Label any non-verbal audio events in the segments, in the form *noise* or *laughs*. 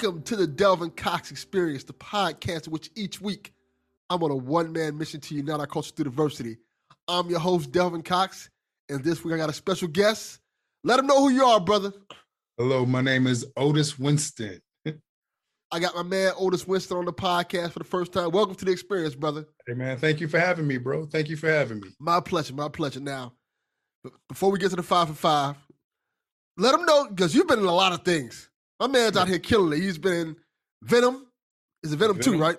Welcome to the Delvin Cox Experience, the podcast in which each week I'm on a one man mission to unite our culture through diversity. I'm your host, Delvin Cox, and this week I got a special guest. Let them know who you are, brother. Hello, my name is Otis Winston. *laughs* I got my man Otis Winston on the podcast for the first time. Welcome to the experience, brother. Hey, man, thank you for having me, bro. Thank you for having me. My pleasure, my pleasure. Now, before we get to the five for five, let them know because you've been in a lot of things. My man's out here killing it. He's been in Venom. Is it Venom, Venom. 2, right?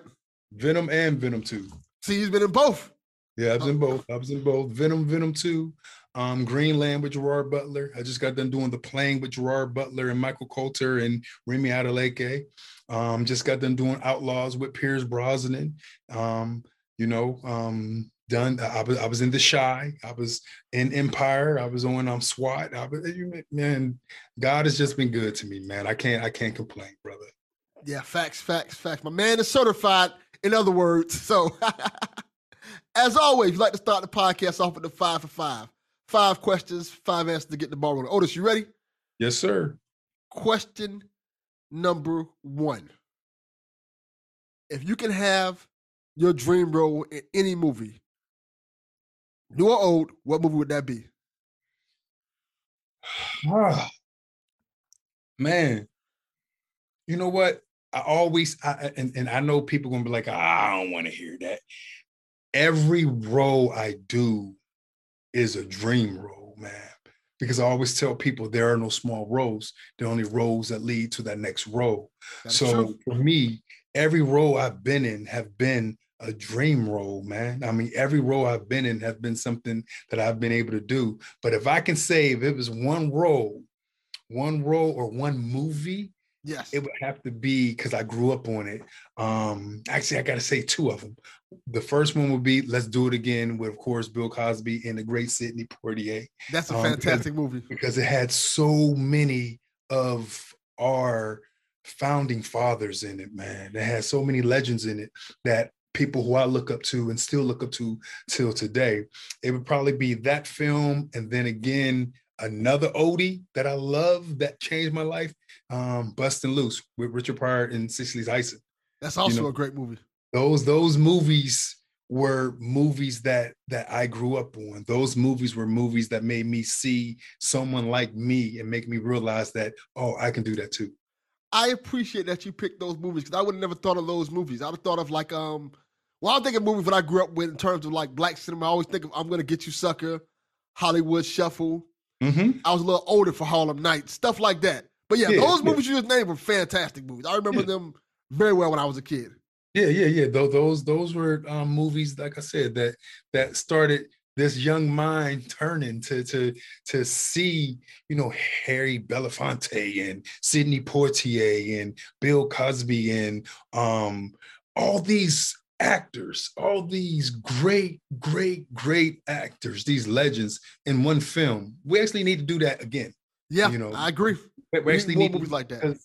Venom and Venom 2. See, he's been in both. Yeah, I was in both. I was in both. Venom, Venom 2, um, Greenland with Gerard Butler. I just got done doing the Plane with Gerard Butler and Michael Colter and Remi Adeleke. Um, just got done doing Outlaws with Pierce Brosnan. Um, you know, um, done. I was I was in The Chi. I was in Empire. I was on um SWAT. I was, man, God has just been good to me, man. I can't I can't complain, brother. Yeah, facts, facts, facts. My man is certified, in other words. So, *laughs* as always, we like to start the podcast off with the five for five. Five questions, five answers to get the ball rolling. Otis, you ready? Yes, sir. Question number one. If you can have your dream role in any movie, new or old, what movie would that be? *sighs* man, you know what? I always I, and, and I know people gonna be like, ah, I don't want to hear that. Every role I do is a dream role, man. Because I always tell people there are no small roles. There are only roles that lead to that next role. That's so true. for me, every role I've been in have been a dream role, man. I mean, every role I've been in has been something that I've been able to do. But if I can say if it was one role, one role or one movie, Yes. it would have to be because I grew up on it. Um, actually, I got to say two of them. The first one would be "Let's Do It Again" with, of course, Bill Cosby and the great Sidney Poitier, That's a um, fantastic movie. because it had so many of our founding fathers in it. Man, it had so many legends in it that people who I look up to and still look up to till today. It would probably be that film, and then again another Odie that I love that changed my life, um, "Bustin' Loose" with Richard Pryor and Cicely Tyson That's also know, a great movie. those those movies were movies that that I grew up on. Those movies were movies that made me see someone like me and make me realize that oh, I can do that too. I appreciate that you picked those movies because I would have never thought of those movies. I would have thought of like um well, I think of movies that I grew up with in terms of like black cinema. I always think of I'm gonna get you sucker, Hollywood Shuffle. Mm-hmm. I was a little older for Harlem Nights, stuff like that. But yeah, Yeah, those yeah. movies you just named were fantastic movies. I remember Yeah. them very well when I was a kid. Yeah, yeah, yeah. Those those those were um, movies, like I said, that that started this young mind turning to to to see, you know, Harry Belafonte and Sidney Poitier and Bill Cosby and um all these actors, all these great, great, great actors, these legends in one film. We actually need to do that again. Yeah, You know, I agree. We We actually need movies like that.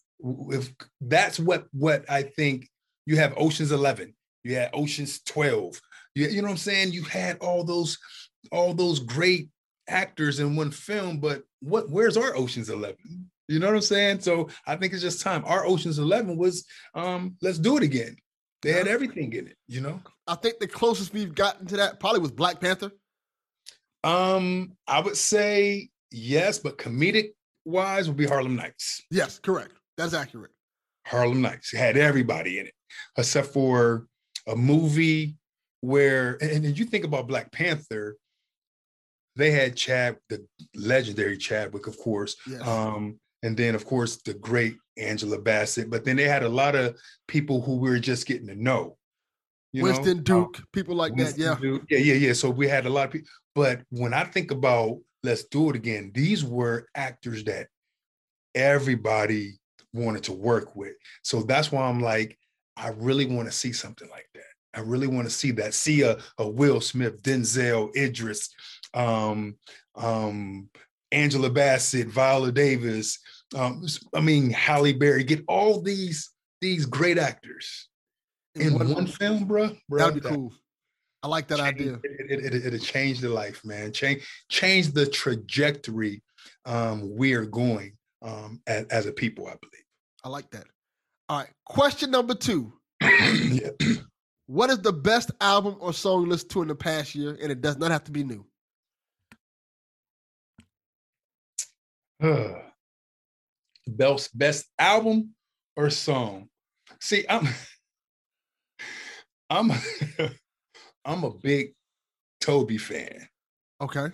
if that's what what I think you have Ocean's 11, you had Ocean's 12. You, you know what I'm saying? You had all those all those great actors in one film, but what where's our Ocean's 11? You know what I'm saying? So I think it's just time. Our Ocean's 11 was um let's do it again. They had everything in it, you know? I think the closest we've gotten to that probably was Black Panther. Um I would say yes, but comedic wise would be Harlem Nights. Yes, correct. That's accurate. Harlem Nights. It had everybody in it, except for a movie where, and, and you think about Black Panther, they had Chad, the legendary Chadwick, of course, Yes. um, and then of course the great Angela Bassett. But then they had a lot of people who we were just getting to know. you know? Winston Um, Duke, people like that. Yeah. Duke. Yeah, yeah, yeah. So we had a lot of people. But when I think about let's do it again, these were actors that everybody wanted to work with. So that's why I'm like, I really want to see something like that. I really want to see that. See a, a Will Smith, Denzel, Idris, um, um, Angela Bassett, Viola Davis. Um, I mean, Halle Berry. Get all these these great actors in one, film, bro. That'd be cool. I like that idea. It, it, it, it'll change the life, man. Change change the trajectory um, we're going um, as, as a people, I believe. I like that. All right. Question number two. *coughs* yeah. What is the best album or song you listened to in the past year? And it does not have to be new. Best best album or song. See, I'm *laughs* I'm *laughs* I'm a big Tobe fan. Okay.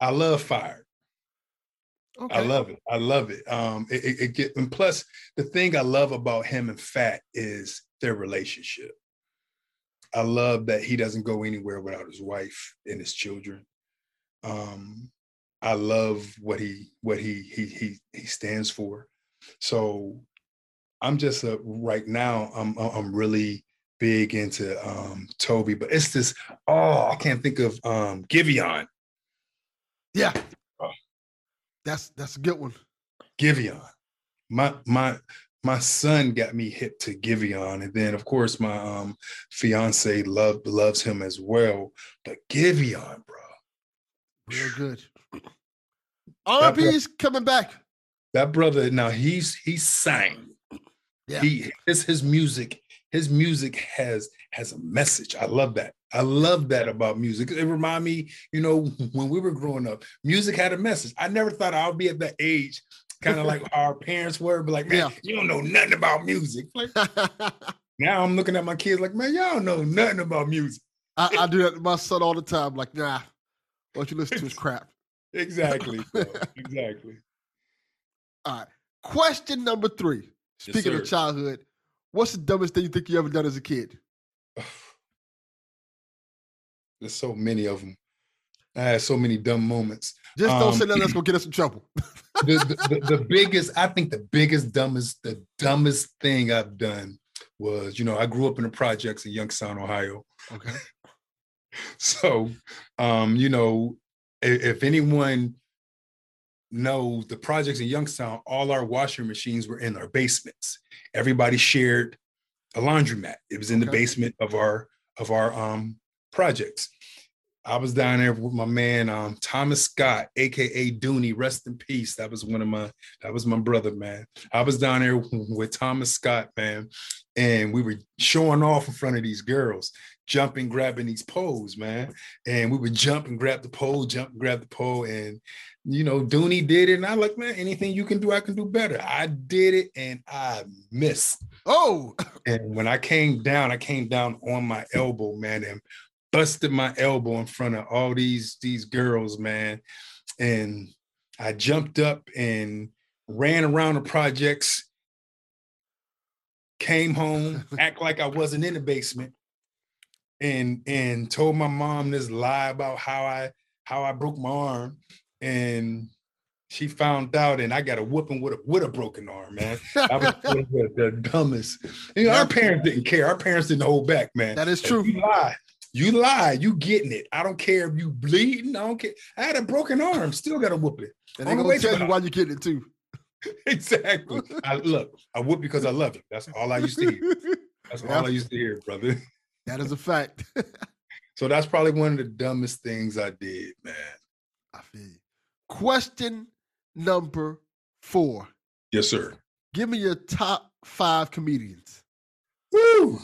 I love Fire. Okay. I love it. I love it. Um, it, it, it get and plus the thing I love about him and Fat is their relationship. I love that he doesn't go anywhere without his wife and his children. Um, I love what he what he he he he stands for. So I'm just a right now I'm I'm really big into um Tobe, but it's this oh I can't think of um Giveon. Yeah. Oh. That's that's a good one. Giveon. My my my son got me hip to Giveon, and then of course my um fiance love loves him as well. But Giveon, bro, Real good. RP's coming back. that brother now he's he sang. Yeah. He his his music his music has has a message. I love that. I love that about music. It remind me, you know, when we were growing up, music had a message. I never thought I would be at that age, kind of like our parents were, but like, man, Yeah. you don't know nothing about music. Like *laughs* now I'm looking at my kids like, man, y'all know nothing about music. I, I do that to my son all the time. Like, nah, what you listen to is *laughs* crap. Exactly. *laughs* bro. exactly. All right. Question number three. Speaking sir. of childhood, what's the dumbest thing you think you ever done as a kid? *sighs* There's so many of them. I had so many dumb moments. Just don't Um, say nothing that's gonna *clears throat* get us in trouble. the, the, the, *laughs* the biggest, I think the biggest, dumbest, the dumbest thing I've done was, you know, I grew up in the projects in Youngstown, Ohio. Okay. *laughs* So, um, you know, if, anyone knows the projects in Youngstown, all our washing machines were in our basements. Everybody shared a laundromat. It was in the basement of our of our um projects. I was down there with my man um Thomas Scott, aka Dooney, rest in peace. That was one of my that was my brother, man. I was down there with Thomas Scott, man, and we were showing off in front of these girls, jumping, grabbing these poles, man. And we would jump and grab the pole, jump and grab the pole, and you know, Dooney did it, and I like, man, anything you can do, I can do better. I did it, and I missed. Oh, And when I came down, I came down on my elbow, man, and busted my elbow in front of all these these girls, man. And I jumped up and ran around the projects, came home, act like I wasn't in the basement, and and told my mom this lie about how I how I broke my arm. And she found out, and I got a whooping with a with a broken arm, man. I was *laughs* the, the dumbest. You know, our parents didn't care. Our parents didn't hold back, man. that is If true. You lie. You lie. You getting it. I don't care if you bleeding. I don't care. I had a broken arm. Still got a whooping. And they on gonna tell you why you getting it too. *laughs* exactly. I look. I whoop because I love you. That's all I used to hear. That's all I used to hear, brother. That is a fact. *laughs* So that's probably one of the dumbest things I did, man. I feel you. Question number four. Yes, sir. Give me your top five comedians. Woo!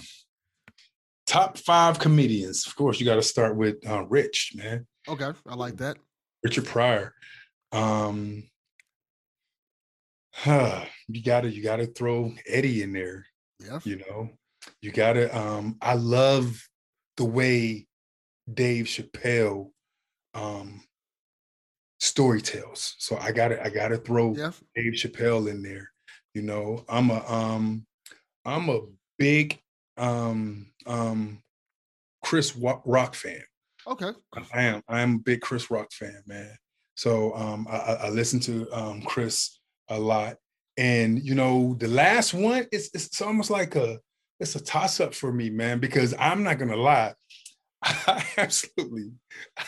Top five comedians. Of course, you got to start with uh, Rich, man. Okay, I like that. Richard Pryor. Um, huh, you gotta you gotta throw Eddie in there. Yeah. You know, you gotta. Um, I love the way Dave Chappelle um story tells. So I gotta I gotta throw Yeah. Dave Chappelle in there. You know, I'm a um I'm a big um um Chris Rock fan. Okay. I am. I am a big Chris Rock fan, man. So um, I, I listen to um, Chris a lot, and you know, the last one is it's, it's almost like a it's a toss up for me, man. Because I'm not gonna lie, *laughs* I absolutely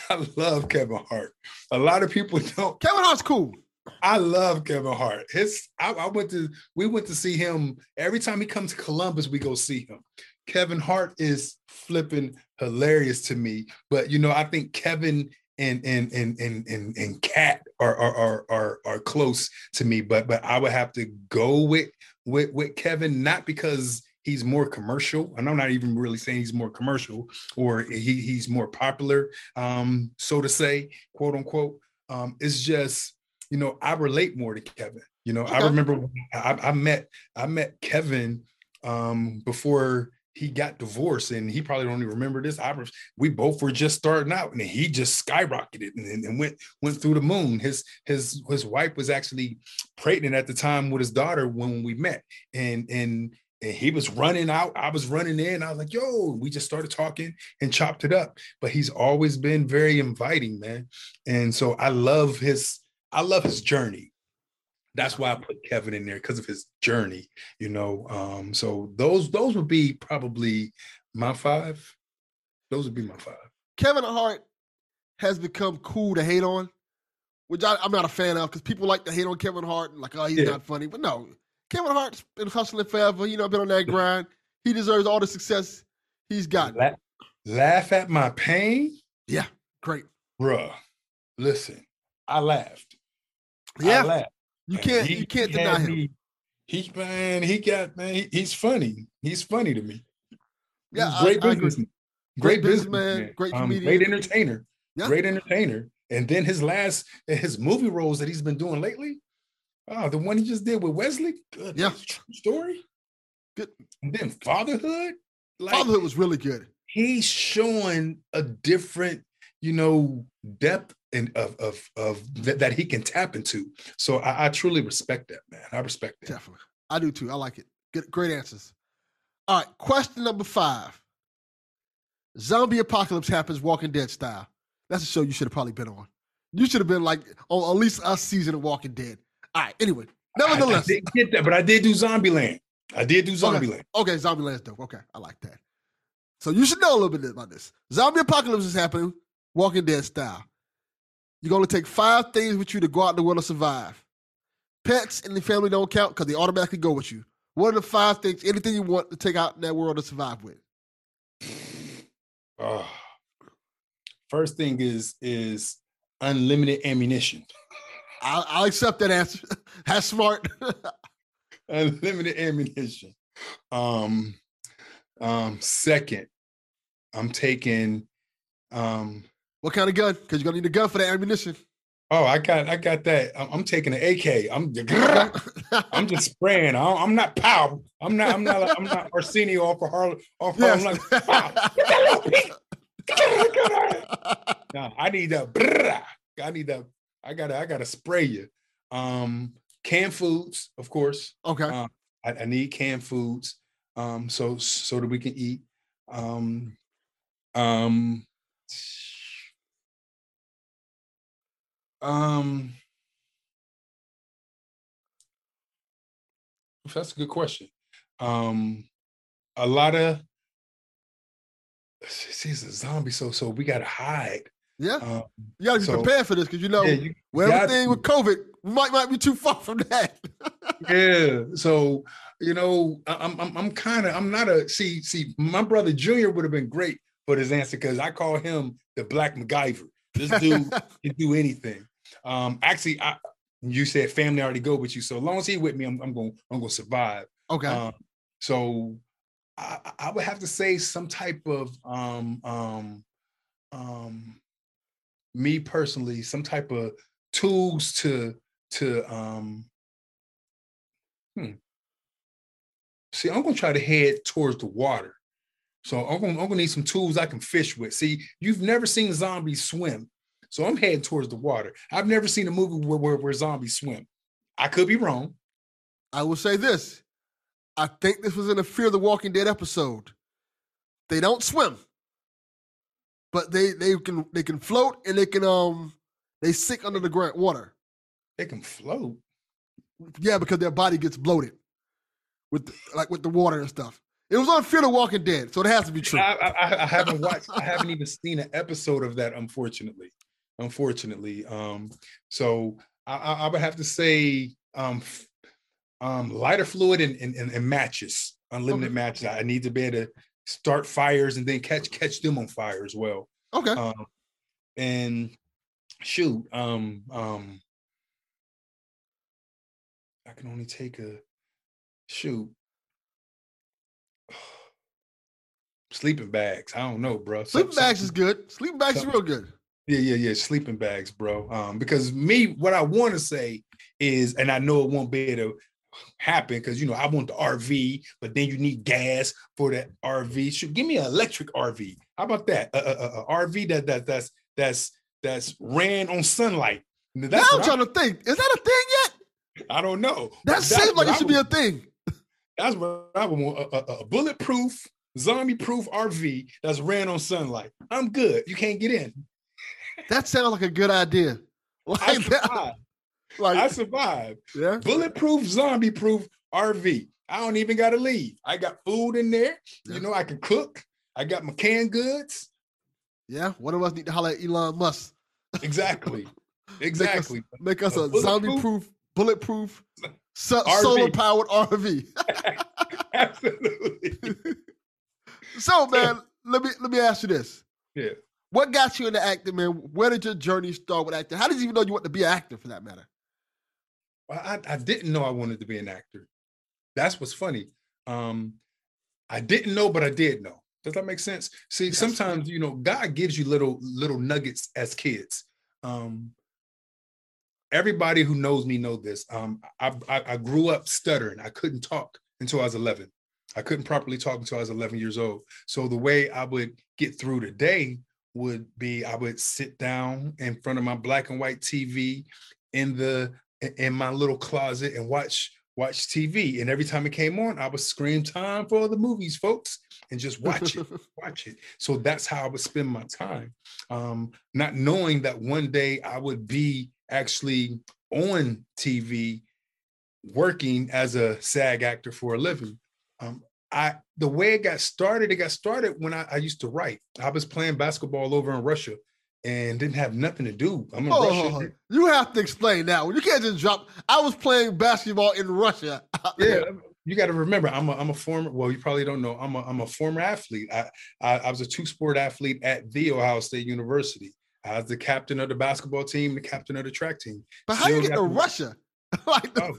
I love Kevin Hart. A lot of people *laughs* don't. Kevin Hart's cool. I love Kevin Hart. His I, I went to we went to see him every time he comes to Columbus. We go see him. Kevin Hart is flipping hilarious to me. But you know, I think Kevin and and and and and, and Katt are, are are are are close to me, but but I would have to go with with with Kevin, not because he's more commercial, and I'm not even really saying he's more commercial or he, he's more popular, um, so to say, quote unquote. Um, it's just you know I relate more to Kevin. You know, okay. I remember I, I met I met Kevin um, before he got divorced and he probably don't even remember this. I was, we both were just starting out and he just skyrocketed and, and, went went through the moon. His his his wife was actually pregnant at the time with his daughter when we met. And and and he was running out. I was running in. I was like, yo, we just started talking and chopped it up. But he's always been very inviting, man. And so I love his, I love his journey that's why I put Kevin in there because of his journey, you know. Um, so those those would be probably my five. Those would be my five. Kevin Hart has become cool to hate on, which I, am not a fan of because people like to hate on Kevin Hart and like, oh, he's yeah. not funny. But no, Kevin Hart's been hustling forever. You know, been on that grind. He deserves all the success he's got. Laugh, laugh at my pain. Yeah, great, bruh. Listen, I laughed. Yeah, I laughed. You can't he, you can't deny him. Me, he man, he got man, he, he's funny. He's funny to me. Yeah, great I, businessman. Great, great businessman, great um, comedian, great entertainer, yeah. great entertainer. And then his last his movie roles that he's been doing lately. Oh, the one he just did with Wesley. Good. Yeah. story. Good. And then fatherhood. Like, fatherhood was really good. He's showing a different, you know, depth and of of of th- that he can tap into. So I, I, truly respect that, man. I respect that. Definitely, I do too. I like it. Good, great answers. All right, question number five. Zombie apocalypse happens, Walking Dead style. That's a show you should have probably been on. You should have been like on at least a season of Walking Dead. All right. Anyway, nevertheless, I, I didn't get that, but I did do Zombieland. I did do Zombieland. Okay, okay Zombieland's dope. Okay, I like that. So you should know a little bit about this. Zombie apocalypse is happening, Walking Dead style. You're going to take five things with you to go out in the world to survive. Pets and the family don't count because they automatically go with you. What are the five things, anything you want to take out in that world to survive with? Oh. *sighs* First thing is is unlimited ammunition. I'll, I'll accept that answer. *laughs* That's smart. *laughs* unlimited ammunition. Um, um, second, I'm taking um what kind of gun? Because you're gonna need a gun for the ammunition. Oh, I got, I got that. I'm, I'm taking an AK. I'm, *laughs* I'm just spraying. I'm, not pow. I'm not, I'm not, I'm not Arsenio off of Harlem. Off yes. Harlem. Like, no, I need that. I need that. I gotta, I gotta spray you. Um, canned foods, of course. Okay. Um, I, I, need canned foods. Um, so so that we can eat. Um, um, Um, that's a good question. Um, a lot of she's a zombie, so so we gotta hide. Yeah, um, you gotta be so, prepared for this because you know yeah, you with everything with COVID, might might be too far from that. *laughs* yeah, so you know, I'm I'm, I'm kind of I'm not a see see my brother Junior would have been great for this answer because I call him the Black MacGyver. This dude *laughs* can do anything. Um, actually, I, you said family already go with you, so as long as he with me, I'm, I'm going I'm going to survive. Okay. Um, so I, I would have to say some type of um um um me personally, some type of tools to to um hmm. See, I'm gonna try to head towards the water. So I'm gonna, I'm gonna need some tools I can fish with. See, you've never seen zombies swim. So I'm heading towards the water. I've never seen a movie where, where, where zombies swim. I could be wrong. I will say this. I think this was in a Fear of the Walking Dead episode. They don't swim, but they they can they can float and they can um they sink under the ground water. They can float. Yeah, because their body gets bloated with the, like with the water and stuff. It was on Fear the Walking Dead, so it has to be true. I, I, I haven't watched. I haven't even seen an episode of that, unfortunately unfortunately. Um, so I, I, would have to say um, um, lighter fluid and, and, and matches, unlimited okay. matches. I need to be able to start fires and then catch catch them on fire as well. Okay. Um, and shoot, um, um, I can only take a shoot. *sighs* Sleeping bags. I don't know, bro. Sleeping bags is good. Sleeping bags is real good. Yeah, yeah, yeah. Sleeping bags, bro. Um, because me, what I want to say is, and I know it won't be able to happen because you know I want the RV, but then you need gas for that RV. Should give me an electric RV. How about that? A, a, a RV that that that's that's that's ran on sunlight. That's now I'm trying I, to think. Is that a thing yet? I don't know. That seems like it should would, be a thing. That's what I would want. A, a, bulletproof, zombie-proof RV that's ran on sunlight. I'm good. You can't get in. That sounds like a good idea. Like I survived. Like, I survived. Yeah. Bulletproof, zombie-proof RV. I don't even got to leave. I got food in there. Yeah. You know, I can cook. I got my canned goods. Yeah, one of us need to holler at Elon Musk. Exactly. Exactly. *laughs* make us, make us a, a zombie-proof, bulletproof, so, solar-powered RV. *laughs* *laughs* Absolutely. so, man, let me let me ask you this. Yeah. What got you into acting, man? Where did your journey start with acting? How did you even know you want to be an actor, for that matter? Well, I, I didn't know I wanted to be an actor. That's what's funny. Um, I didn't know, but I did know. Does that make sense? See, yes. sometimes you know God gives you little little nuggets as kids. Um, everybody who knows me know this. Um, I, I, I grew up stuttering. I couldn't talk until I was 11. I couldn't properly talk until I was 11 years old. So the way I would get through the day would be I would sit down in front of my black and white TV in the in my little closet and watch watch TV. And every time it came on, I would scream time for the movies, folks, and just watch it, *laughs* watch it. So that's how I would spend my time. Um, not knowing that one day I would be actually on TV working as a SAG actor for a living. Um, I the way it got started, it got started when I, I used to write. I was playing basketball over in Russia and didn't have nothing to do. I'm in oh, Russia. You have to explain that one. You can't just drop. I was playing basketball in Russia. *laughs* yeah, you got to remember. I'm a I'm a former. Well, you probably don't know. I'm a I'm a former athlete. I I, I was a two sport athlete at the Ohio State University. I was the captain of the basketball team, the captain of the track team. But how Still you get to Russia? *laughs* like the, oh,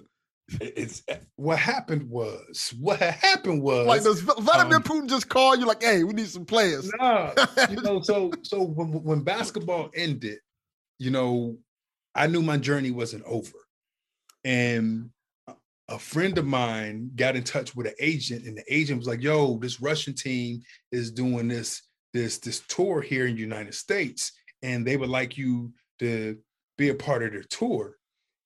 it's *laughs* what happened was what happened was like does Vladimir um, Putin just call you like, hey, we need some players? Nah, you know, so so when when basketball ended, you know, I knew my journey wasn't over, and a friend of mine got in touch with an agent, and the agent was like, "Yo, this Russian team is doing this this this tour here in the United States, and they would like you to be a part of their tour."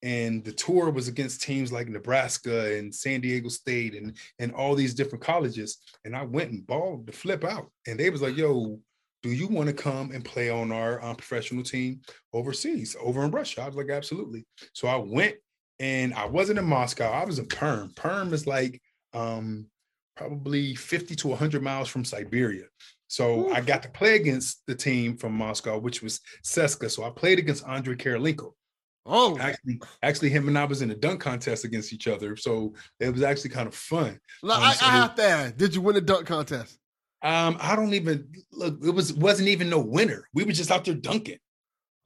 And the tour was against teams like Nebraska and San Diego State and and all these different colleges. And I went and balled to flip out. And they was like, "Yo, do you want to come and play on our um, professional team overseas, over in Russia?" I was like, "Absolutely." So I went, and I wasn't in Moscow. I was in Perm. Perm is like um, probably 50 to 100 miles from Siberia. So Ooh. I got to play against the team from Moscow, which was CSKA. So I played against Andrei Kirilenko. Oh, actually, actually, him and I was in a dunk contest against each other, so it was actually kind of fun. Look, um, I, so I have to ask, did you win the dunk contest? Um, I don't even look. It was wasn't even no winner. We were just out there dunking.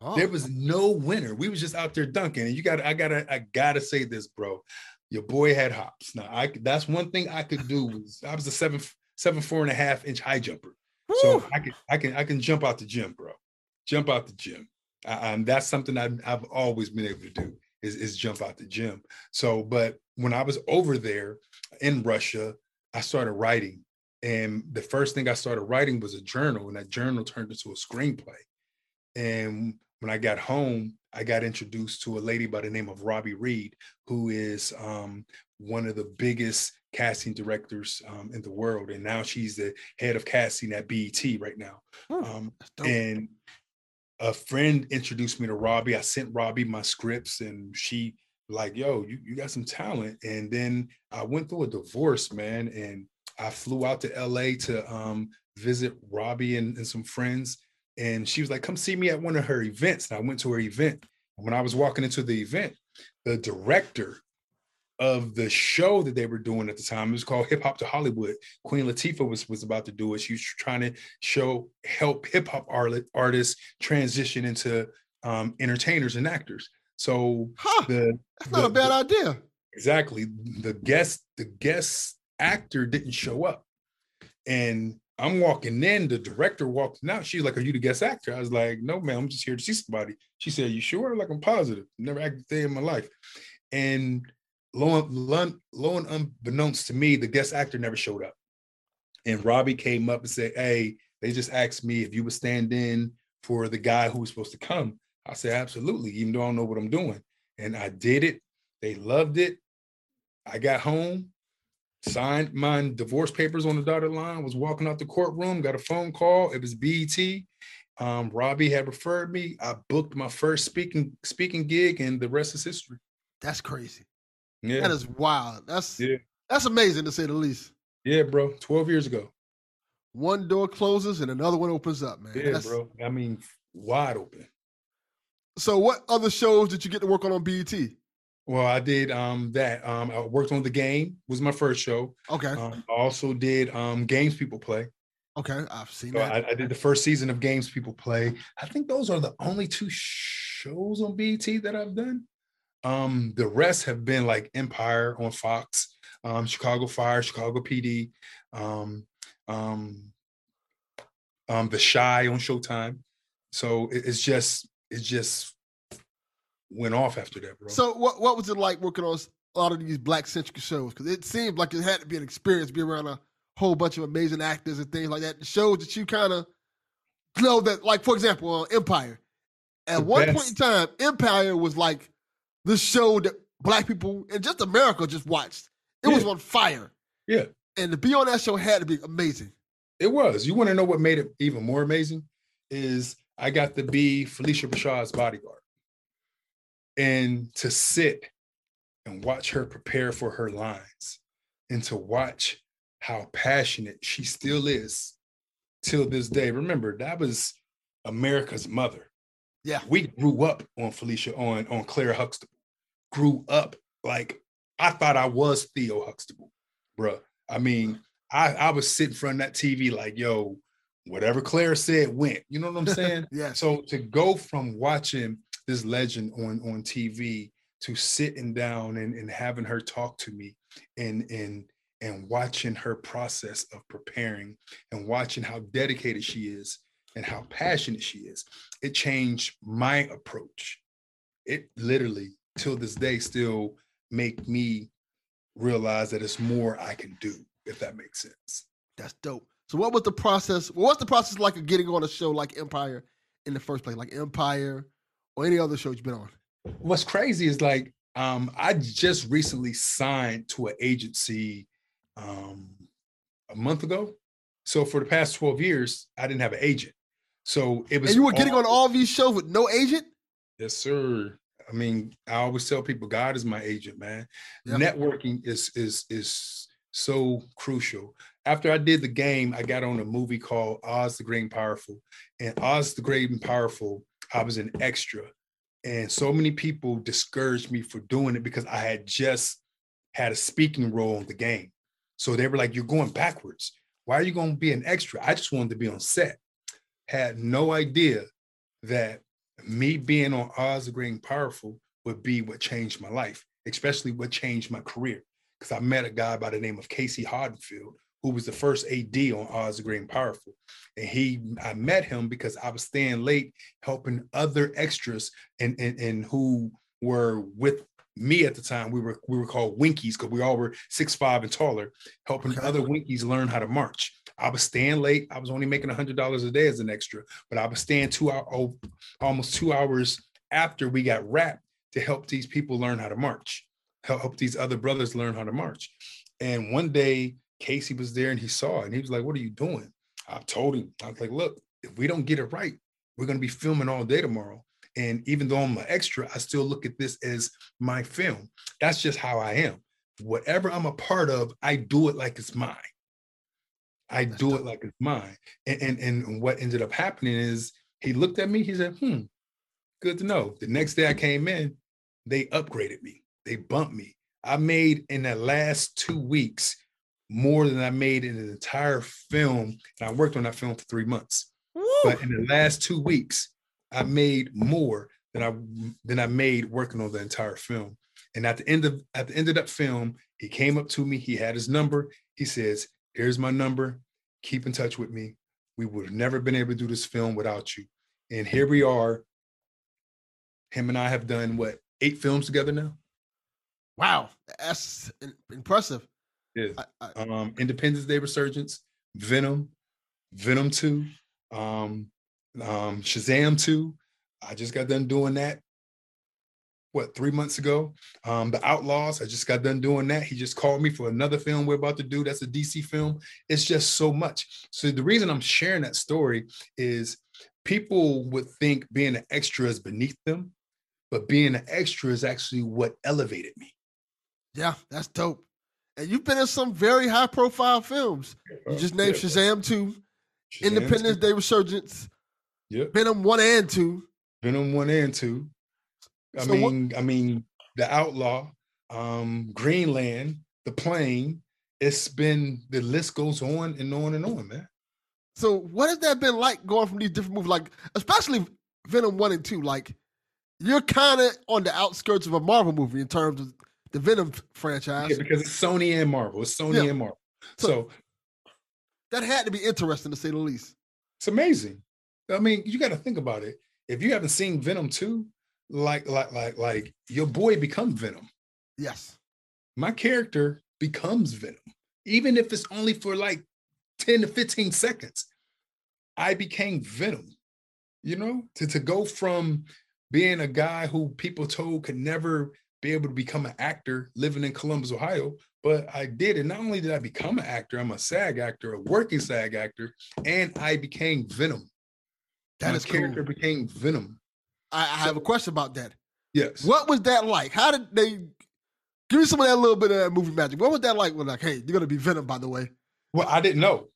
Oh. There was no winner. We was just out there dunking. And you got, I gotta, I gotta say this, bro. Your boy had hops. Now, I that's one thing I could do was I was a seven, seven, four and a half inch high jumper. Woo. So I can, I can, I can jump out the gym, bro. Jump out the gym and that's something I've, I've always been able to do is, is jump out the gym. So, but when I was over there in Russia, I started writing. And the first thing I started writing was a journal, and that journal turned into a screenplay. And when I got home, I got introduced to a lady by the name of Robi Reed, who is um, one of the biggest casting directors um, in the world. And now she's the head of casting at BET right now. Hmm, um, and a friend introduced me to Robi. I sent Robi my scripts and she like, yo, you, you got some talent. And then I went through a divorce, man. And I flew out to LA to um, visit Robi and, and some friends. And she was like, come see me at one of her events. And I went to her event. And when I was walking into the event, the director of the show that they were doing at the time. It was called Hip Hop to Hollywood. Queen Latifah was was about to do it. She was trying to show help hip hop artists transition into um, entertainers and actors. So Huh. the That's not a bad the- idea. exactly the guest the guest actor didn't show up, and I'm walking in. The director walked out. She's like, "Are you the guest actor?" I was like, "No, man. I'm just here to see somebody." She said, "You sure?" I'm like, "I'm positive. Never acted a day in my life." And lo lo and unbeknownst to me, the guest actor never showed up. And Robi came up and said, Hey, they just asked me if you would stand in for the guy who was supposed to come. I said, Absolutely, even though I don't know what I'm doing. And I did it. They loved it. I got home, signed my divorce papers on the dotted line, was walking out the courtroom, got a phone call. It was BET. Um, Robi had referred me. I booked my first speaking speaking gig, and the rest is history. That's crazy. Yeah. That is wild. That's Yeah. that's amazing to say the least. Yeah, bro. 12 years ago. One door closes and another one opens up, man. Yeah, That's- bro. I mean, wide open. So, what other shows did you get to work on on BET? Well, I did um that. Um, I worked on the game, was my first show. Okay, Um, I also did um games people play. okay, I've seen So that. I, I did the first season of games people play. I think those are the only two shows on BET that I've done. Um, the rest have been like Empire on Fox, um, Chicago Fire, Chicago PD, um, um, um, The Chi on Showtime. So it- it's just it just went off after that, bro. So, what what was it like working on a lot of these black centric shows? Because it seemed like it had to be an experience, be around a whole bunch of amazing actors and things like that. The shows that you kind of know that, like for example, uh, Empire. At The one point in time, Empire was like the show that black people and just America just watched. It was on fire. Yeah. And to be on that show had to be amazing. It was. You want to know what made it even more amazing? Is I got to be Phylicia Rashad's bodyguard. And to sit and watch her prepare for her lines and to watch how passionate she still is till this day. Remember, that was America's mother. Yeah. We grew up on Phylicia, on, on Claire Huxtable. Grew up like I thought I was Theo Huxtable, bruh. I mean, I, I was sitting in front of that TV like, yo, whatever Claire said went. You know what I'm saying? *laughs* yeah. so to go from watching this legend on on TV to sitting down and, and having her talk to me and and and watching her process of preparing and watching how dedicated she is and how passionate she is, it changed my approach. It literally till this day still make me realize that it's more I can do, if that makes sense. That's dope. So what was the process? Well, what's the process like of getting on a show like Empire in the first place, like Empire or any other show you've been on? what's crazy is like um I just recently signed to an agency um a month ago. So for the past 12 years, I didn't have an agent. So it was And you were getting on all these shows with no agent? Yes, sir. I mean, I always tell people God is my agent, man. Yeah. Networking is is is so crucial. After I did the game, I got on a movie called Oz the Great and Powerful. And Oz the Great and Powerful, I was an extra. And so many people discouraged me for doing it because I had just had a speaking role in the game. So they were like, You're going backwards. Why are you going to be an extra? I just wanted to be on set. Had no idea that me being on Oz the Great and Powerful would be what changed my life, especially what changed my career. Because I met a guy by the name of Casey Hoddenfield, who was the first AD on Oz the Great and Powerful. And he, I met him because I was staying late helping other extras and, and, and who were with me at the time. We were we were called Winkies because we all were six five and taller, helping Okay. other Winkies learn how to march. I was staying late. I was only making hundred dollars a day as an extra, but I was staying two hour, oh, almost two hours after we got wrapped to help these people learn how to march, help, help these other brothers learn how to march. And one day, Casey was there and he saw it and he was like, What are you doing? I told him, I was like, Look, if we don't get it right, we're going to be filming all day tomorrow. And even though I'm an extra, I still look at this as my film. That's just how I am. Whatever I'm a part of, I do it like it's mine. I do it like it's mine. And, and and what ended up happening is he looked at me, he said, hmm, good to know. The next day I came in, they upgraded me, they bumped me. I made in the last two weeks more than I made in an entire film. And I worked on that film for three months. Woo! But in the last two weeks, I made more than I than I made working on the entire film. And at the end of at the end of that film, he came up to me. He had his number. He says, "Here's my number. Keep in touch with me. We would have never been able to do this film without you." And here we are. Him and I have done what eight films together now. Wow, that's impressive. Yeah. um, Independence Day Resurgence, Venom, Venom Two, um, um, Shazam Two. I just got done doing that. What three months ago? Um, the Outlaws. I just got done doing that. He just called me for another film we're about to do. That's a DC film. It's just so much. So the reason I'm sharing that story is people would think being an extra is beneath them, but being an extra is actually what elevated me. Yeah, that's dope. And you've been in some very high profile films. You just named yeah, Shazam 2, Shazam Independence 2. Day Resurgence, yep. Venom 1 and 2. Venom 1 and 2. I so mean, what, I mean, The Outlaw, um, Greenland, The Plane. It's been the list goes on and on and on, man. So what has that been like going from these different movies, like especially Venom 1 and 2? Like you're kind of on the outskirts of a Marvel movie in terms of the Venom franchise. Yeah, because it's Sony and Marvel. It's Sony yeah. and Marvel. So, so, that had to be interesting to say the least. It's amazing. I mean, you got to think about it. If you haven't seen Venom 2, like like like like your boy becomes Venom. Yes. My character becomes Venom. Even if it's only for like 10 to 15 seconds. I became Venom. You know, to, to go from being a guy who people told could never be able to become an actor living in Columbus, Ohio. But I did. And not only did I become an actor, I'm a SAG actor, a working SAG actor, and I became Venom. That My character cool. became Venom. I, I so, have a question about that. Yes. What was that like? How did they give me some of that little bit of that movie magic? What was that like? When like, hey, you're gonna be Venom, by the way. Well, I didn't know.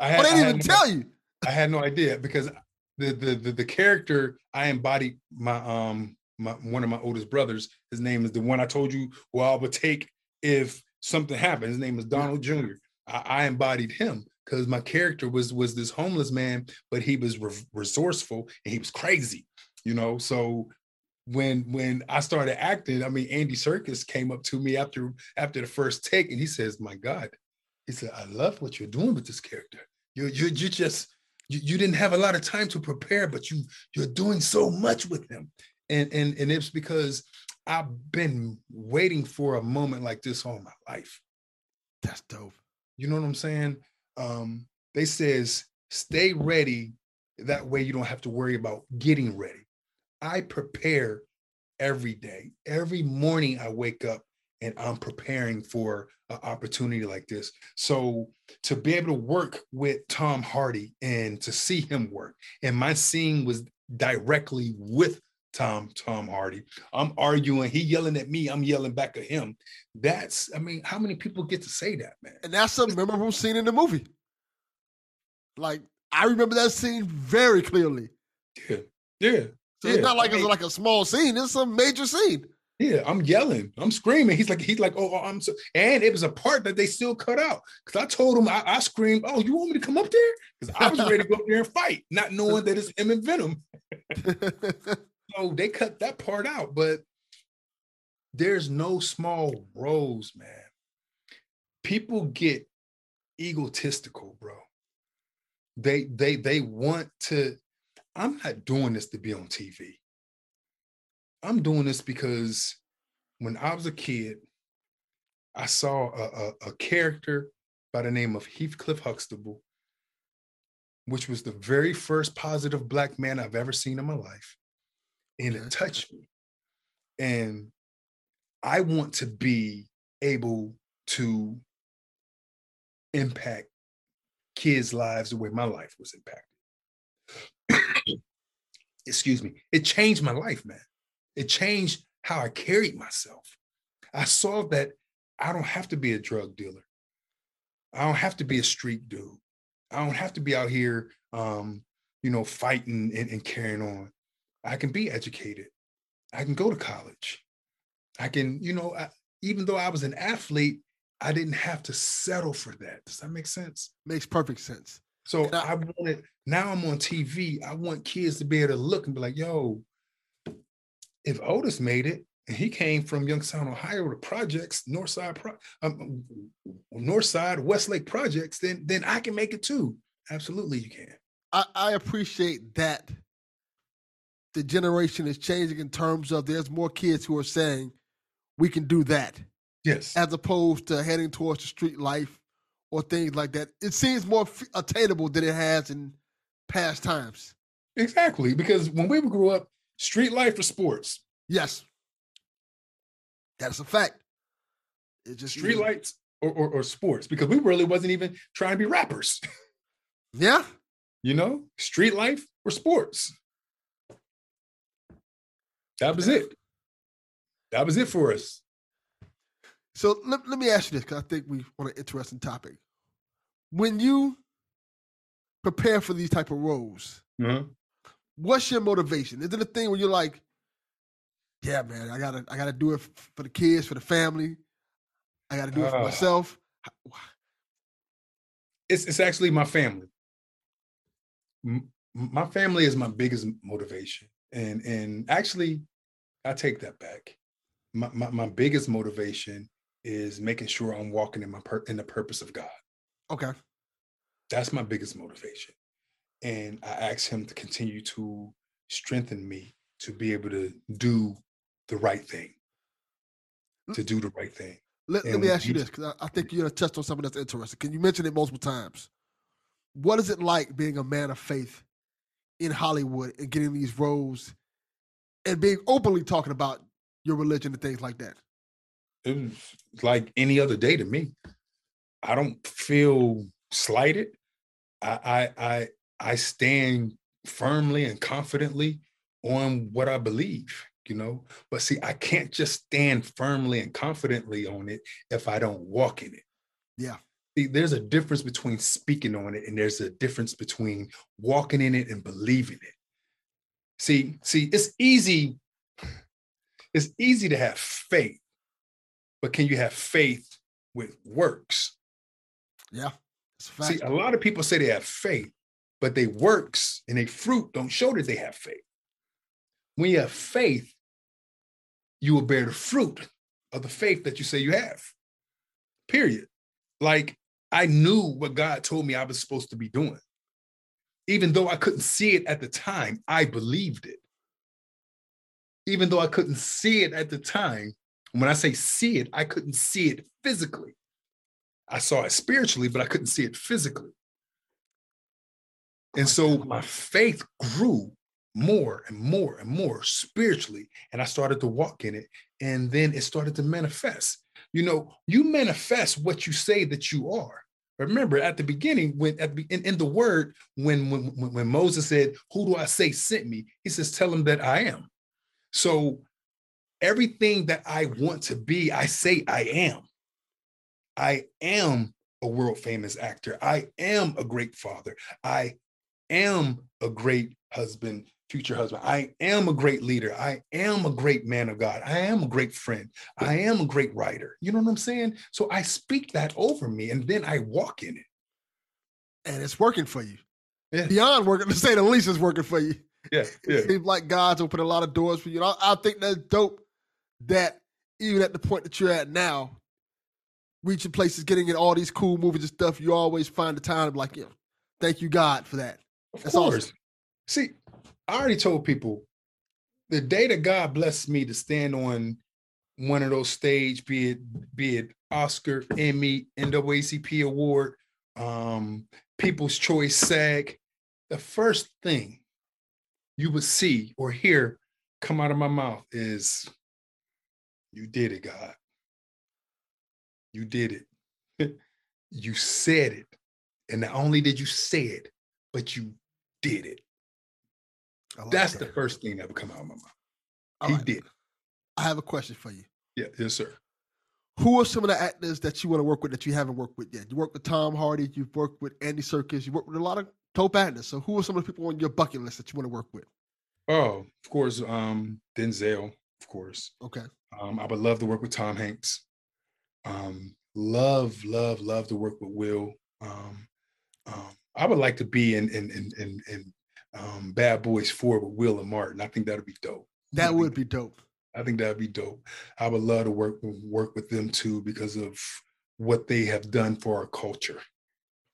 I had, they didn't even no, tell you. I had no idea because the, the the the character I embodied my um my one of my oldest brothers. His name is the one I told you who I would take if something happened. His name is Donald Jr. I, I embodied him because my character was was this homeless man, but he was re- resourceful and he was crazy, you know. So when when I started acting, I mean, Andy Serkis came up to me after after the first take, and he says, "My God," he said, "I love what you're doing with this character. You you you just you, you didn't have a lot of time to prepare, but you you're doing so much with him." and and and it's because I've been waiting for a moment like this all my life. That's dope. You know what I'm saying? Um, they says stay ready. That way you don't have to worry about getting ready. I prepare every day. Every morning I wake up and I'm preparing for an opportunity like this. So to be able to work with Tom Hardy and to see him work, and my scene was directly with Tom Tom Hardy. I'm arguing, he yelling at me, I'm yelling back at him. That's, I mean, how many people get to say that, man? And that's a memorable scene in the movie. Like I remember that scene very clearly. Yeah, yeah. So yeah. it's not like it's like a small scene; it's a major scene. Yeah, I'm yelling, I'm screaming. He's like, he's like, oh, oh I'm so, and it was a part that they still cut out because I told him, I, I screamed, oh, you want me to come up there? Because I was ready to go up there and fight, not knowing that it's him and Venom. *laughs* So they cut that part out, but there's no small roles, man. People get egotistical, bro. They they they want to. I'm not doing this to be on TV. I'm doing this because when I was a kid, I saw a, a, a character by the name of Heathcliff Huxtable, which was the very first positive black man I've ever seen in my life and it touched me. And I want to be able to impact kids' lives the way my life was impacted. *coughs* Excuse me. It changed my life, man. It changed how I carried myself. I saw that I don't have to be a drug dealer. I don't have to be a street dude. I don't have to be out here, um, you know, fighting and, and carrying on. I can be educated. I can go to college. I can, you know, I, even though I was an athlete, I didn't have to settle for that. Does that make sense? Makes perfect sense. So I, I wanted now I'm on TV. I want kids to be able to look and be like, yo, if Otis made it, and he came from Youngstown, Ohio, the projects, Northside, Pro, um, Northside, Westlake projects, then then I can make it too. Absolutely, you can. I, I appreciate that the generation is changing in terms of there's more kids who are saying we can do that. Yes. As opposed to heading towards the street life or things like that. It seems more attainable than it has in past times. Exactly. Because when we grew up, street life for sports. Yes. That's a fact. It's just street lights or, or, or sports because we really wasn't even trying to be rappers. *laughs* Yeah. You know, street life or sports. That was it. That was it for us. So let, let me ask you this because I think we want an interesting topic. When you prepare for these type of roles, uh-huh. what's your motivation? Is it a thing where you're like, yeah, man, I gotta I gotta do it for the kids, for the family. I gotta do it for uh, myself. It's it's actually my family. my family is my biggest motivation, and and actually, I take that back. My my, my biggest motivation is making sure I'm walking in my per- in the purpose of God. Okay, that's my biggest motivation, and I ask Him to continue to strengthen me to be able to do the right thing, to do the right thing. Let, let me ask you this, because I, I, think you're going to touch on something that's interesting. Can you mention it multiple times? What is it like being a man of faith in Hollywood and getting these roles and being openly talking about your religion and things like that? It was like any other day to me. I don't feel slighted. I I I, I stand firmly and confidently on what I believe you know but see i can't just stand firmly and confidently on it if i don't walk in it yeah see, there's a difference between speaking on it and there's a difference between walking in it and believing it see see it's easy it's easy to have faith but can you have faith with works yeah see a lot of people say they have faith but they works and they fruit don't show that they have faith when you have faith, you will bear the fruit of the faith that you say you have. Period. Like I knew what God told me I was supposed to be doing. Even though I couldn't see it at the time, I believed it. Even though I couldn't see it at the time, when I say see it, I couldn't see it physically. I saw it spiritually, but I couldn't see it physically. And so my faith grew more and more and more spiritually. And I started to walk in it. And then it started to manifest. You know, you manifest what you say that you are. Remember at the beginning, when at the, in, in the word, when, when when Moses said, Who do I say sent me? He says, Tell him that I am. So everything that I want to be, I say I am. I am a world famous actor. I am a great father. I am a great husband future husband. I am a great leader. I am a great man of God. I am a great friend. I am a great writer. You know what I'm saying? So I speak that over me and then I walk in it. And it's working for you. Yeah. Beyond working, *laughs* to say the least, is working for you. Yeah. yeah. It seems like God's opened a lot of doors for you. I, I think that's dope that even at the point that you're at now, reaching places, getting in all these cool movies and stuff, you always find the time to be like, yeah, thank you, God, for that. Of That's course. Awesome. See, I already told people the day that God blessed me to stand on one of those stage, be it be it Oscar, Emmy, NAACP award, um, People's Choice SAG, the first thing you would see or hear come out of my mouth is, "You did it, God. You did it. *laughs* you said it, and not only did you say it, but you did it." Like That's that. the first thing that would come out of my mouth. All he right. did. I have a question for you. Yeah, yes, sir. Who are some of the actors that you want to work with that you haven't worked with yet? You worked with Tom Hardy, you've worked with Andy Serkis, you worked with a lot of top actors. So who are some of the people on your bucket list that you want to work with? Oh, of course, um, Denzel, of course. Okay. Um, I would love to work with Tom Hanks. Um, love, love, love to work with Will. Um, um, I would like to be in in in in, in um, Bad Boys Four with Will and Martin. I think that'd be dope. That would be dope. I think that'd be dope. I would love to work work with them too because of what they have done for our culture.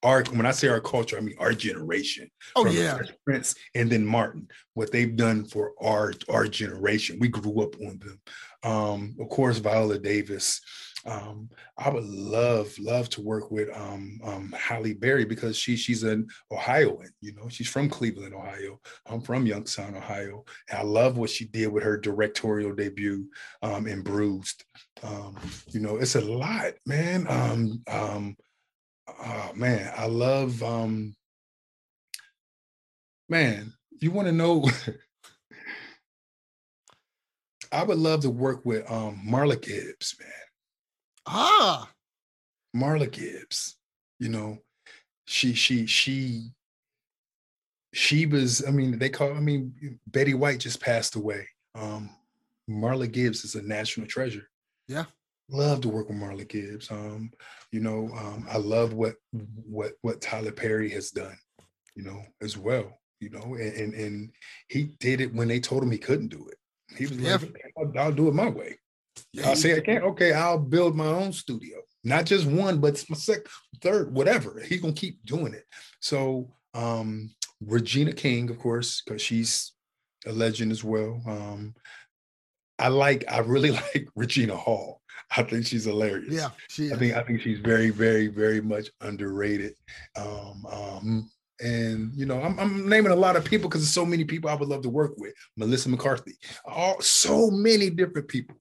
Our when I say our culture, I mean our generation. Oh yeah, Prince and then Martin. What they've done for our our generation. We grew up on them. Um, of course, Viola Davis. Um, I would love love to work with um, um, Halle Berry because she she's an Ohioan. You know, she's from Cleveland, Ohio. I'm from Youngstown, Ohio. And I love what she did with her directorial debut um, in Bruised. Um, you know, it's a lot, man. Um, um, oh man, I love. Man, you want to know? *laughs* I would love to work with Marla Gibbs, man. Ah, Marla Gibbs. You know, she she she she was. I mean, they call. I mean, Betty White just passed away. Um, Marla Gibbs is a national treasure. Yeah, love to work with Marla Gibbs. Um, you know, um, I love what what what Tyler Perry has done. You know, as well. You know, and and, and he did it when they told him he couldn't do it. He was yeah. like, I'll, I'll do it my way. Yeah, I'll say I can't. Okay, I'll build my own studio. Not just one, but my second, third, whatever. He's gonna keep doing it. So um Regina King, of course, because she's a legend as well. Um, I like, I really *laughs* like Regina Hall. I think she's hilarious. Yeah, she is. I think I think she's very, very, very much underrated. Um, um, and you know, I'm, I'm naming a lot of people because there's so many people I would love to work with. Melissa McCarthy, all so many different people.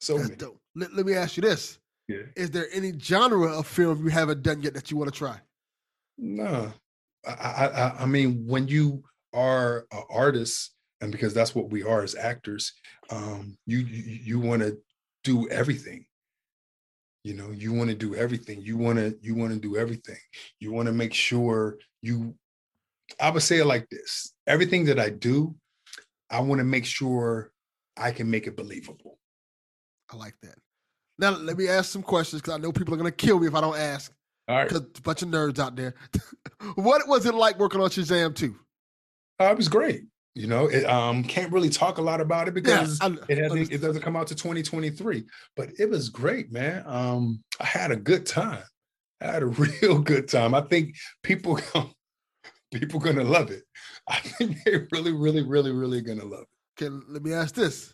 So That's many. Dope. Let, let me ask you this: yeah. Is there any genre of film you haven't done yet that you want to try? No, I, I, I mean, when you are an artist, and because that's what we are as actors, um, you you, you want to do everything you know you want to do everything you want to you want to do everything you want to make sure you i would say it like this everything that i do i want to make sure i can make it believable i like that now let me ask some questions because i know people are going to kill me if i don't ask all right because a bunch of nerds out there *laughs* what was it like working on shazam 2 uh, it was great you know, it um can't really talk a lot about it because yeah, it hasn't it doesn't come out to 2023. But it was great, man. Um, I had a good time. I had a *laughs* real good time. I think people *laughs* people gonna love it. I think they're really, really, really, really gonna love it. Okay, let me ask this.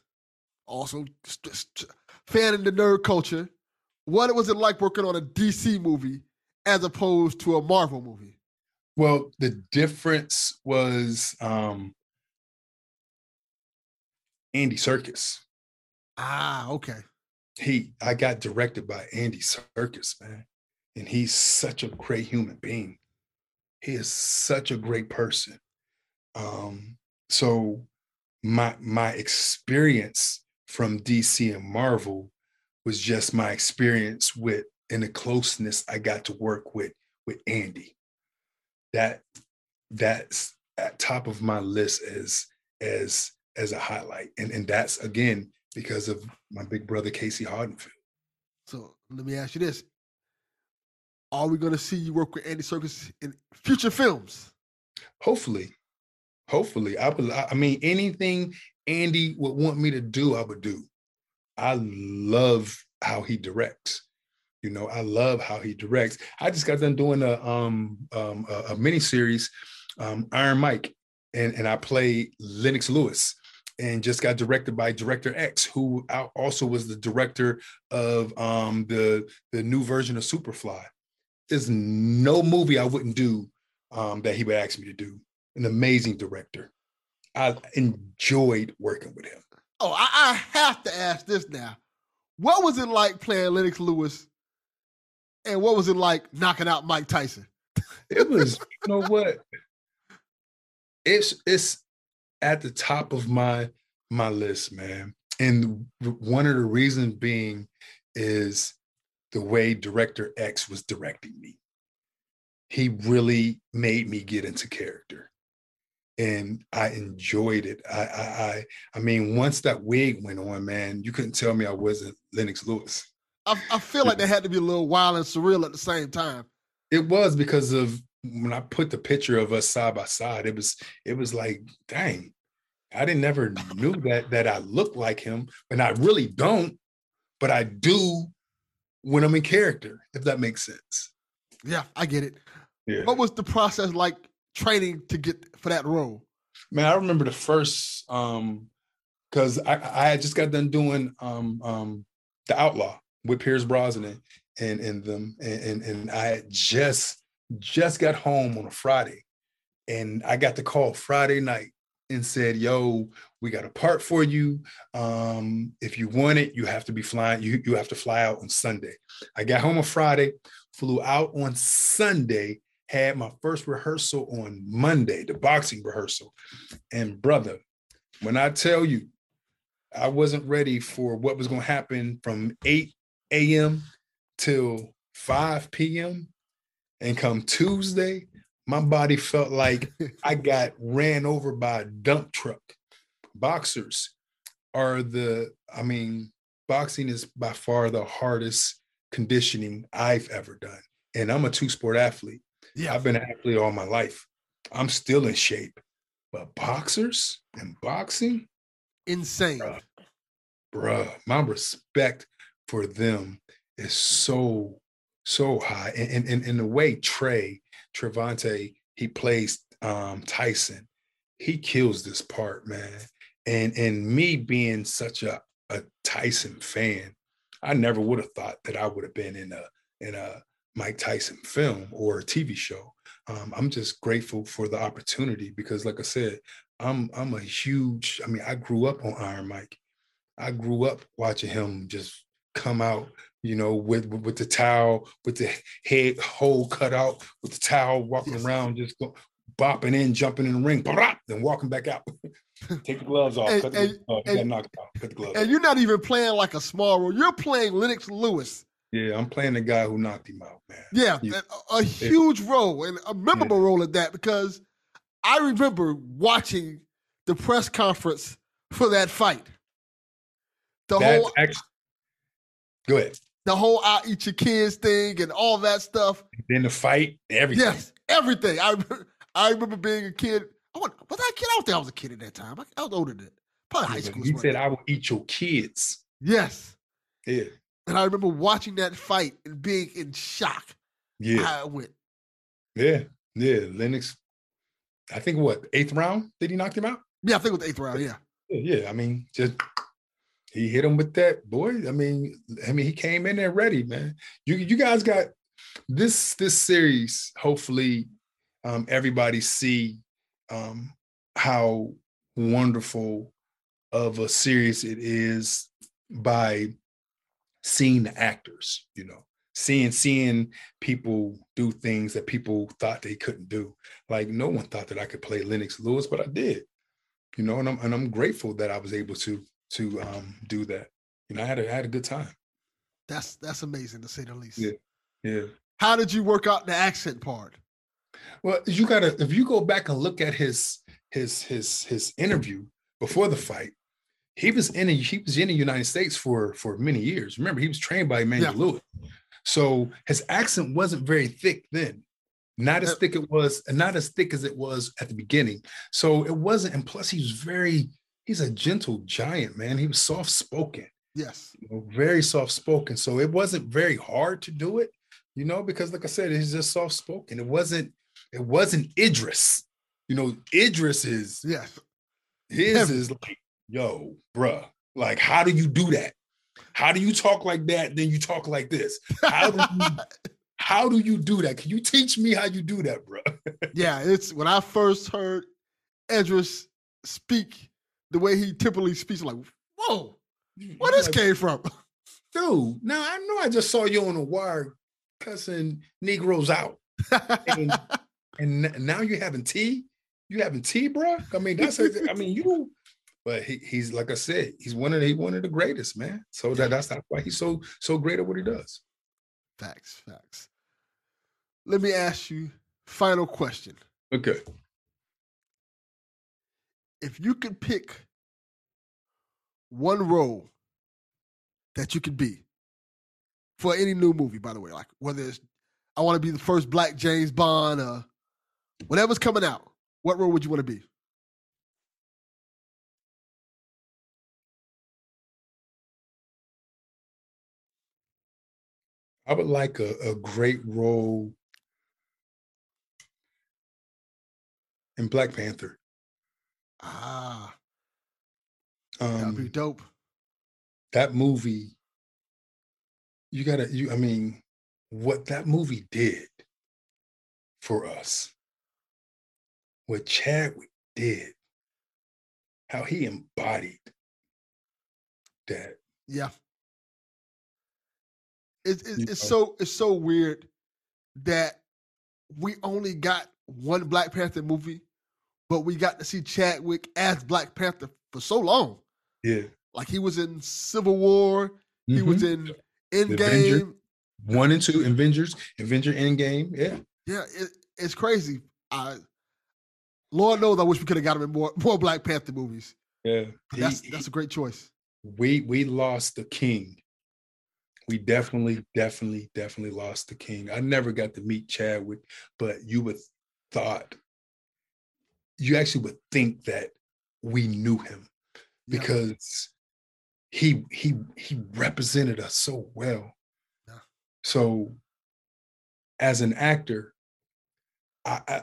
Also, fan in the nerd culture, what was it like working on a DC movie as opposed to a Marvel movie? Well, the difference was um Andy Serkis. Ah, okay. He, I got directed by Andy Serkis, man, and he's such a great human being. He is such a great person. Um, so my my experience from DC and Marvel was just my experience with and the closeness I got to work with with Andy. That that's at top of my list as as as a highlight. And, and that's again because of my big brother Casey Hardenfield. So let me ask you this. Are we gonna see you work with Andy Serkis in future films? Hopefully. Hopefully. I I mean anything Andy would want me to do, I would do. I love how he directs. You know, I love how he directs. I just got done doing a um, um a, a mini series, um, Iron Mike, and and I play Lennox Lewis and just got directed by director X, who also was the director of um, the the new version of Superfly. There's no movie I wouldn't do um, that he would ask me to do. An amazing director. I enjoyed working with him. Oh, I, I have to ask this now. What was it like playing Lennox Lewis? And what was it like knocking out Mike Tyson? it was, you know what? It's it's at the top of my my list, man. And one of the reasons being is the way director X was directing me. He really made me get into character. And I enjoyed it. I, I, I, I mean, once that wig went on, man, you couldn't tell me I wasn't Lennox Lewis. I, I feel like they had to be a little wild and surreal at the same time. It was because of when I put the picture of us side by side, it was it was like, dang, I didn't never knew *laughs* that that I looked like him, and I really don't, but I do when I'm in character, if that makes sense. Yeah, I get it. Yeah. What was the process like training to get for that role? Man, I remember the first um because I, I had just got done doing um um the outlaw with Pierce Brosnan and and them and, and and I just just got home on a Friday and I got the call Friday night and said, "Yo, we got a part for you. Um, if you want it, you have to be flying. You you have to fly out on Sunday." I got home on Friday, flew out on Sunday, had my first rehearsal on Monday, the boxing rehearsal. And brother, when I tell you, I wasn't ready for what was going to happen from 8 a.m. till 5 p.m. And come Tuesday, my body felt like *laughs* I got ran over by a dump truck. Boxers are the, I mean, boxing is by far the hardest conditioning I've ever done. And I'm a two sport athlete. Yeah. I've been an athlete all my life. I'm still in shape. But boxers and boxing, insane. Bruh, bruh, my respect for them is so, so high. And in and, the way Trey, Trevante, he plays um, Tyson, he kills this part, man. And and me being such a, a Tyson fan, I never would have thought that I would have been in a in a Mike Tyson film or a TV show. Um, I'm just grateful for the opportunity because, like I said, I'm I'm a huge. I mean, I grew up on Iron Mike. I grew up watching him just come out, you know, with with the towel, with the head hole cut out, with the towel, walking yes. around, just go, bopping in, jumping in the ring, then walking back out. *laughs* Take the gloves off. And, cut and, the, and, out. Cut the gloves. And you're not even playing like a small role. You're playing Lennox Lewis yeah, I'm playing the guy who knocked him out, man. Yeah, a, a, huge role and a memorable yeah. role at that because I remember watching the press conference for that fight. The That's whole actually, go ahead. The whole "I eat your kids" thing and all that stuff. Then the fight, everything. Yes, everything. I I remember being a kid. I was, was I a kid? I don't think I was a kid at that time. I, I was older than that. Probably high school. He said, "I will eat your kids." Yes. Yeah. And I remember watching that fight and being in shock. Yeah. How it went. Yeah. Yeah. Lennox, I think what, eighth round? Did he knock him out? Yeah, I think it was eighth round. Yeah. Yeah. yeah. I mean, just he hit him with that boy. I mean, I mean, he came in there ready, man. You you guys got this this series. Hopefully, um, everybody see um, how wonderful of a series it is by seeing the actors, you know, seeing seeing people do things that people thought they couldn't do. Like no one thought that I could play Lennox Lewis, but I did. You know, and I'm and I'm grateful that I was able to to um do that. You know, I had a I had a good time. That's that's amazing to say the least. Yeah. Yeah. How did you work out the accent part? Well, you gotta if you go back and look at his his his his interview before the fight, he was in a, he was in the United States for for many years. Remember, he was trained by Emmanuel yeah. Lewis, so his accent wasn't very thick then. Not as thick it was, and not as thick as it was at the beginning. So it wasn't, and plus he was very, he's a gentle giant, man. He was soft spoken. Yes. You know, very soft spoken. So it wasn't very hard to do it, you know, because like I said, he's just soft spoken. It wasn't, it wasn't Idris. You know, Idris is yeah. His Heavy. is like yo, bruh, like, how do you do that? How do you talk like that? Then you talk like this. How do you, *laughs* how do you do that? Can you teach me how you do that, bro? *laughs* yeah, it's when I first heard Idris speak the way he typically speaks, like, whoa, mm, where this like, came from? *laughs* Dude, now I know I just saw you on the wire cussing Negroes out. and, and now you're having tea? You having tea, bro? I mean, that's I mean, you but he, he's like I said, he's one of the, he one of the greatest, man. So that that's why he's so so great at what he does. Facts, facts. Let me ask you final question. Okay. If you could pick one role that you could be for any new movie, by the way, like whether it's I want to be the first black James Bond or Whatever's coming out, what role would you want to be? I would like a, a great role in Black Panther. Ah, Um, that'd be dope. that movie, you gotta, you, I mean, what that movie did for us, what Chadwick did, how he embodied that. Yeah. It's it's, it's so it's so weird that we only got one Black Panther movie, but we got to see Chadwick as Black Panther for so long. Yeah. Like he was in Civil War, he was Mhm. in. Endgame. one and two Avengers, Avenger Endgame. Yeah. Yeah, it, it's crazy. I Lord knows I wish we could have got him in more *laughs* more Black Panther movies. Yeah. That's He- that's a great choice. we we lost the king. We definitely, definitely, definitely lost the king. I never got to meet Chadwick, but you would thought you actually would think that we knew him Yeah. because he he he represented us so well. Yeah. So as an actor, I, I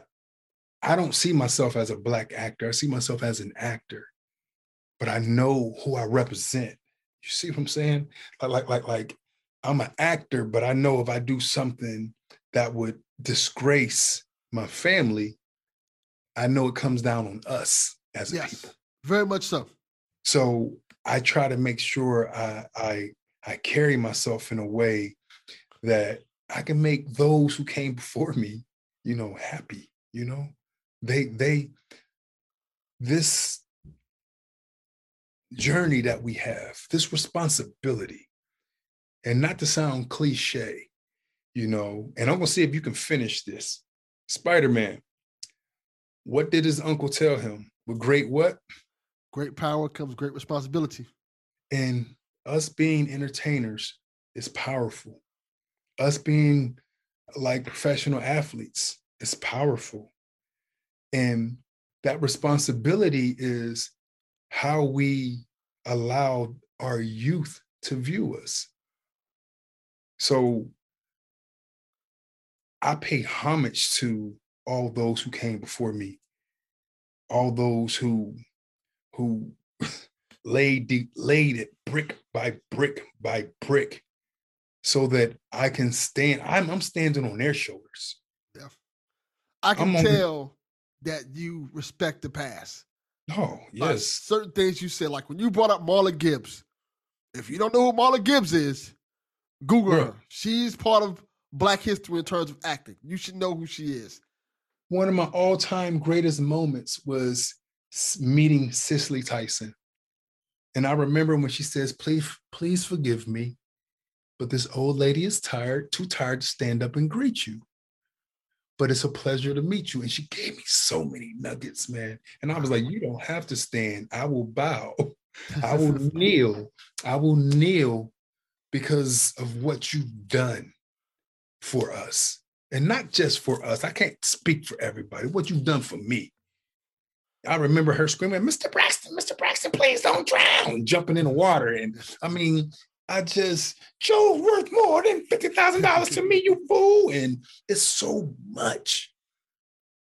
I don't see myself as a black actor. I see myself as an actor, but I know who I represent. You see what I'm saying? Like, like, like, like I'm an actor, but I know if I do something that would disgrace my family, I know it comes down on us as a yes, people. very much so. So I try to make sure I, I I carry myself in a way that I can make those who came before me, you know, happy. You know, they they this journey that we have, this responsibility, and not to sound cliche, you know, and I'm gonna see if you can finish this. Spider-Man, what did his uncle tell him? With great what? Great power comes great responsibility. And us being entertainers is powerful. Us being like professional athletes is powerful. And that responsibility is how we allow our youth to view us. So I pay homage to all those who came before me, all those who who *laughs* laid the, laid it brick by brick by brick so that I can stand. I'm, I'm standing on their shoulders. Yeah. I can I'm on tell that you respect the past. Oh, Like, yes. certain things you said, like when you brought up Marla Gibbs. If you don't know who Marla Gibbs is, Google Bruh. her. She's part of Black history in terms of acting. You should know who she is. One of my all time greatest moments was meeting Cicely Tyson. And I remember when she says, please, please forgive me, but this old lady is tired, too tired to stand up and greet you. But it's a pleasure to meet you. And she gave me so many nuggets, man. And I was like, you don't have to stand. I will bow. I will *laughs* kneel. I will kneel because of what you've done for us. And not just for us. I can't speak for everybody. What you've done for me. I remember her screaming, Mr. Braxton, Mr. Braxton, please don't drown, jumping in the water. And I mean, I just, Joe's worth more than $50,000 to me, you fool. And it's so much,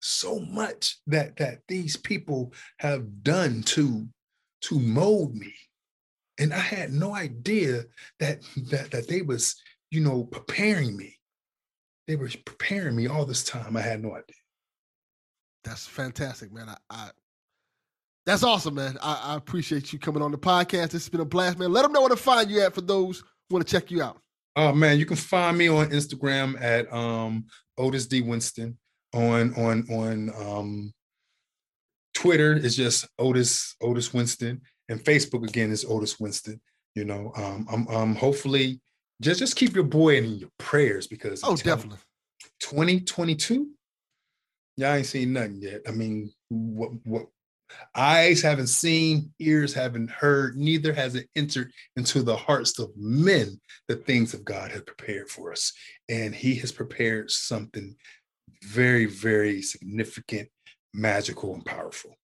so much that that these people have done to to mold me. And I had no idea that that that they was, you know, preparing me. They were preparing me all this time. I had no idea. That's fantastic, man. I, I that's awesome, man. I, I appreciate you coming on the podcast. It's been a blast, man. Let them know where to find you at for those who want to check you out. Oh man, you can find me on Instagram at um Otis D Winston. On on on um Twitter is just Otis Otis Winston, and Facebook again is Otis Winston. You know, um, I'm um hopefully just just keep your boy in your prayers because Oh, definitely. 2022, y'all ain't seen nothing yet. I mean, what what eyes haven't seen, ears haven't heard, neither has it entered into the hearts of men the things of God has prepared for us. And he has prepared something very, very significant, magical, and powerful.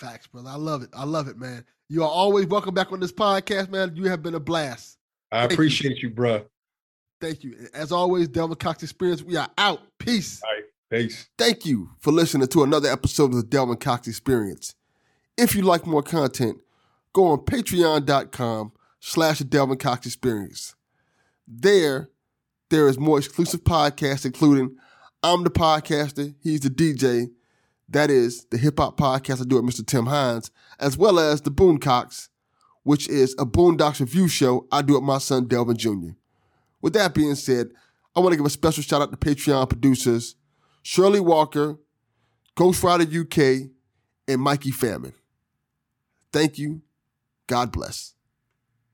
Facts, brother. I love it. I love it, man. You are always welcome back on this podcast, man. You have been a blast. I Thank appreciate you, bro. Thank you. As always, Delvin Cox Experience. We are out. Peace. All right. Peace. Thank you for listening to another episode of the Delvin Cox Experience. If you like more content, go on patreon.com slash the Delvin Cox Experience. There, there is more exclusive podcasts, including I'm the podcaster, he's the DJ. That is the hip hop podcast I do with Mr. Tim Hines, as well as the Boondocks, which is a Boondocks review show I do with my son Delvin Jr. With that being said, I want to give a special shout out to Patreon producers Shirley Walker, Ghost Rider UK, and Mikey Famine. Thank you. God bless.